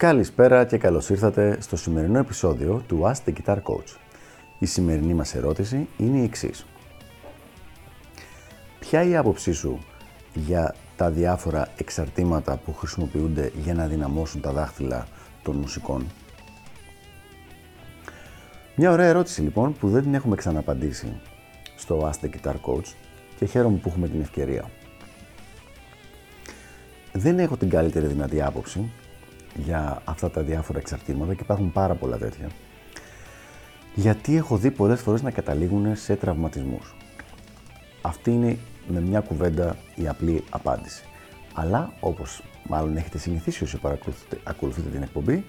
Καλησπέρα και καλώς ήρθατε στο σημερινό επεισόδιο του Ask the Guitar Coach. Η σημερινή μας ερώτηση είναι η εξής. Ποια είναι η άποψή σου για τα διάφορα εξαρτήματα που χρησιμοποιούνται για να δυναμώσουν τα δάχτυλα των μουσικών; Μια ωραία ερώτηση λοιπόν που δεν την έχουμε ξαναπαντήσει στο Ask the Guitar Coach και χαίρομαι που έχουμε την ευκαιρία. Δεν έχω την καλύτερη δυνατή άποψη για αυτά τα διάφορα εξαρτήματα και υπάρχουν πάρα πολλά τέτοια. Γιατί έχω δει πολλές φορές να καταλήγουν σε τραυματισμούς. Αυτή είναι με μια κουβέντα η απλή απάντηση. Αλλά όπως μάλλον έχετε συνηθίσει όσοι ακολουθείτε την εκπομπή,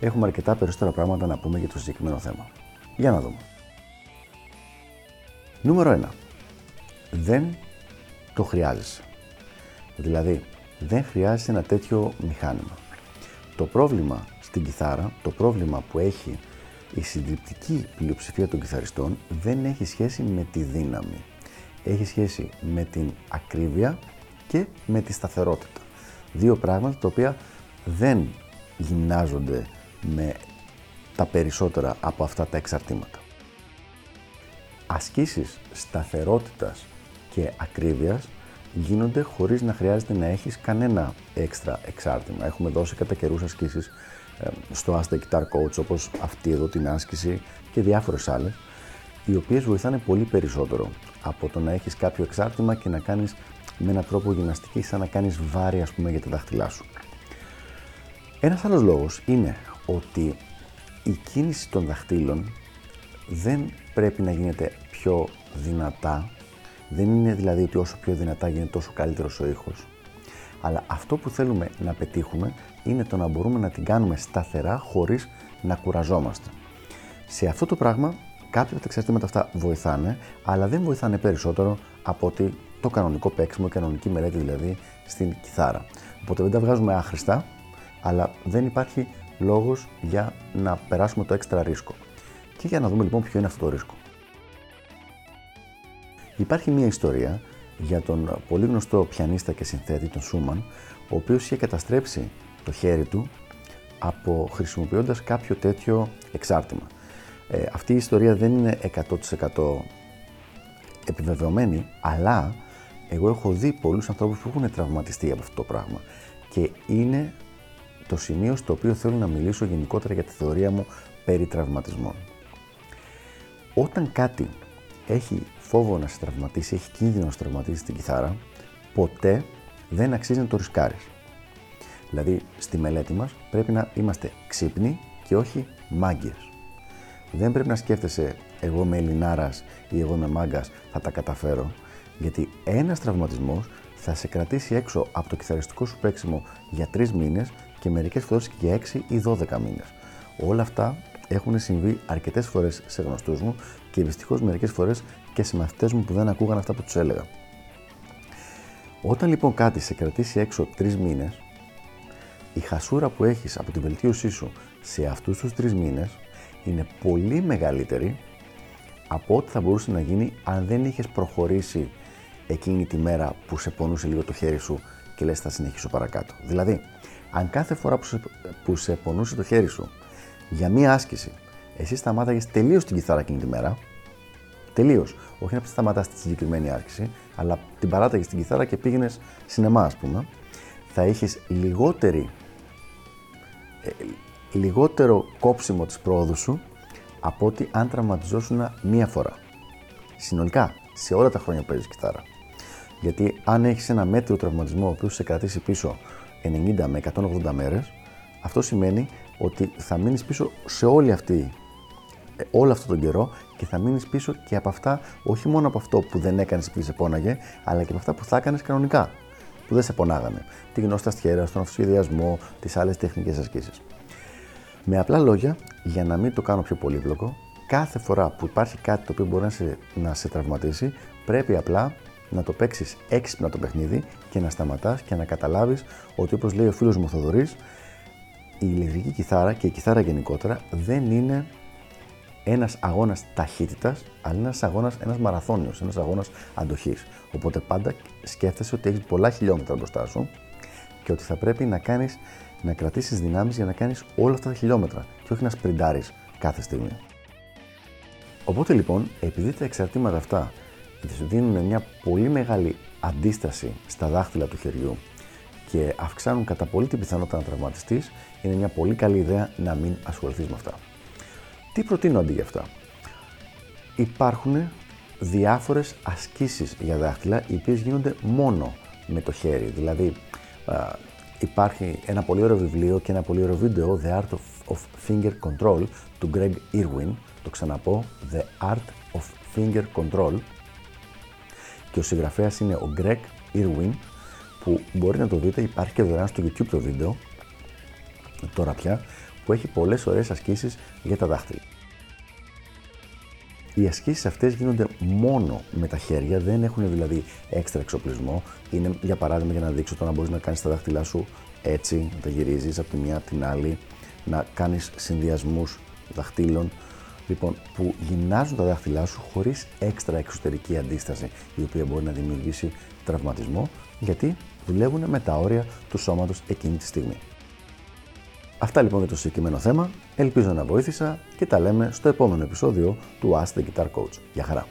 έχουμε αρκετά περισσότερα πράγματα να πούμε για το συγκεκριμένο θέμα. Για να δούμε. Νούμερο 1. Δεν το χρειάζεσαι. Δηλαδή, δεν χρειάζεσαι ένα τέτοιο μηχάνημα. Το πρόβλημα στην κιθάρα, το πρόβλημα που έχει η συντριπτική πλειοψηφία των κιθαριστών δεν έχει σχέση με τη δύναμη. Έχει σχέση με την ακρίβεια και με τη σταθερότητα. Δύο πράγματα τα οποία δεν γυμνάζονται με τα περισσότερα από αυτά τα εξαρτήματα. Ασκήσεις σταθερότητας και ακρίβειας γίνονται χωρίς να χρειάζεται να έχεις κανένα έξτρα εξάρτημα. Έχουμε δώσει κατά καιρούς ασκήσεις στο Ask the Guitar Coach όπως αυτή εδώ την άσκηση και διάφορες άλλες οι οποίες βοηθάνε πολύ περισσότερο από το να έχεις κάποιο εξάρτημα και να κάνεις με έναν τρόπο γυμναστική σαν να κάνεις βάρη ας πούμε για τα δάχτυλά σου. Ένας άλλος λόγος είναι ότι η κίνηση των δαχτύλων δεν πρέπει να γίνεται πιο δυνατά δεν είναι δηλαδή ότι όσο πιο δυνατά γίνεται τόσο καλύτερος ο ήχος. Αλλά αυτό που θέλουμε να πετύχουμε είναι το να μπορούμε να την κάνουμε σταθερά χωρίς να κουραζόμαστε. Σε αυτό το πράγμα κάποια από τα εξαρτήματα αυτά βοηθάνε, αλλά δεν βοηθάνε περισσότερο από ότι το κανονικό παίξιμο, η κανονική μελέτη δηλαδή στην κιθάρα. Οπότε δεν τα βγάζουμε άχρηστα, αλλά δεν υπάρχει λόγος για να περάσουμε το έξτρα ρίσκο. Και για να δούμε λοιπόν ποιο είναι αυτό το ρίσκο. Υπάρχει μια ιστορία για τον πολύ γνωστό πιανίστα και συνθέτη, τον Σούμαν, ο οποίος είχε καταστρέψει το χέρι του από χρησιμοποιώντας κάποιο τέτοιο εξάρτημα. Ε, αυτή η ιστορία δεν είναι 100% επιβεβαιωμένη, αλλά εγώ έχω δει πολλούς ανθρώπους που έχουν τραυματιστεί από αυτό το πράγμα και είναι το σημείο στο οποίο θέλω να μιλήσω γενικότερα για τη θεωρία μου περί τραυματισμών. Όταν κάτι έχει φόβο να σε τραυματίσει, έχει κίνδυνο να σε τραυματίσει την κιθάρα, ποτέ δεν αξίζει να το ρισκάρεις. Δηλαδή, στη μελέτη μας πρέπει να είμαστε ξύπνοι και όχι μάγκες. Δεν πρέπει να σκέφτεσαι εγώ είμαι Ελληνάρας ή εγώ είμαι μάγκας, θα τα καταφέρω. Γιατί ένας τραυματισμός θα σε κρατήσει έξω από το κιθαριστικό σου παίξιμο για τρεις μήνες και μερικές φορές και για 6 ή 12 μήνες. Όλα αυτά έχουν συμβεί αρκετές φορές σε γνωστούς μου και δυστυχώς μερικές φορές και σε μαθητές μου που δεν ακούγαν αυτά που τους έλεγα. Όταν λοιπόν κάτι σε κρατήσει έξω τρεις μήνες, η χασούρα που έχεις από τη βελτίωσή σου σε αυτούς τους τρεις μήνες είναι πολύ μεγαλύτερη από ό,τι θα μπορούσε να γίνει αν δεν είχες προχωρήσει εκείνη τη μέρα που σε πονούσε λίγο το χέρι σου και λες θα συνεχίσω παρακάτω. Δηλαδή, αν κάθε φορά που σε, που σε πονούσε το χέρι σου για μία άσκηση εσύ σταμάταγες τελείως την κιθάρα εκείνη τη μέρα, τελείως. Όχι να σταματάς τη συγκεκριμένη άσκηση, αλλά την παράταγες στην κιθάρα και πήγαινες σινεμά, ας πούμε, θα είχες λιγότερη, ε, λιγότερο κόψιμο της πρόοδου σου από ότι αν τραυματιζόσουν μία φορά. Συνολικά, σε όλα τα χρόνια που παίζεις κιθάρα. Γιατί αν έχεις ένα μέτριο τραυματισμό ο οποίος σε κρατήσει πίσω 90 με 180 μέρες, αυτό σημαίνει ότι θα μείνεις πίσω σε όλη αυτή, ε, όλο αυτόν τον καιρό και θα μείνεις πίσω και από αυτά, όχι μόνο από αυτό που δεν έκανες επειδή σε πόναγε, αλλά και από αυτά που θα έκανες κανονικά, που δεν σε πονάγανε. Τη γνώστα στιέρα, τον αυτοσχεδιασμό, τις άλλες τεχνικές ασκήσεις. Με απλά λόγια, για να μην το κάνω πιο πολύπλοκο, κάθε φορά που υπάρχει κάτι το οποίο μπορεί να σε, να σε τραυματίσει, πρέπει απλά να το παίξεις έξυπνα το παιχνίδι και να σταματάς και να καταλάβεις ότι όπως λέει ο φίλος μου Θοδωρής, η ηλεκτρική κιθάρα και η κιθάρα γενικότερα δεν είναι ένας αγώνας ταχύτητας, αλλά ένας αγώνας, ένας μαραθώνιος, ένας αγώνας αντοχής. Οπότε πάντα σκέφτεσαι ότι έχεις πολλά χιλιόμετρα μπροστά σου και ότι θα πρέπει να κάνεις να κρατήσεις δυνάμεις για να κάνεις όλα αυτά τα χιλιόμετρα και όχι να σπριντάρεις κάθε στιγμή. Οπότε λοιπόν, επειδή τα εξαρτήματα αυτά σου δίνουν μια πολύ μεγάλη αντίσταση στα δάχτυλα του χεριού και αυξάνουν κατά πολύ την πιθανότητα να τραυματιστείς, είναι μια πολύ καλή ιδέα να μην ασχοληθείς με αυτά. Τι προτείνω αντί για αυτά; Υπάρχουν διάφορες ασκήσεις για δάχτυλα οι οποίες γίνονται μόνο με το χέρι. Δηλαδή υπάρχει ένα πολύ ωραίο βιβλίο και ένα πολύ ωραίο βίντεο The Art of, of Finger Control του Greg Irwin. Το ξαναπώ, The Art of Finger Control και ο συγγραφέας είναι ο Greg Irwin που μπορεί να το δείτε, υπάρχει και δωρεάν στο YouTube το βίντεο τώρα πια που έχει πολλές ωραίες ασκήσεις για τα δάχτυλα. Οι ασκήσεις αυτές γίνονται μόνο με τα χέρια, δεν έχουν δηλαδή έξτρα εξοπλισμό. Είναι για παράδειγμα για να δείξω το να μπορείς να κάνεις τα δάχτυλά σου έτσι, να τα γυρίζεις από τη μια την άλλη, να κάνεις συνδυασμούς δαχτύλων, λοιπόν, που γυμνάζουν τα δάχτυλά σου χωρίς έξτρα εξωτερική αντίσταση, η οποία μπορεί να δημιουργήσει τραυματισμό, γιατί δουλεύουν με τα όρια του σώματος εκείνη τη στιγμή. Αυτά λοιπόν για το συγκεκριμένο θέμα. Ελπίζω να βοήθησα και τα λέμε στο επόμενο επεισόδιο του Ask the Guitar Coach. Γεια χαρά!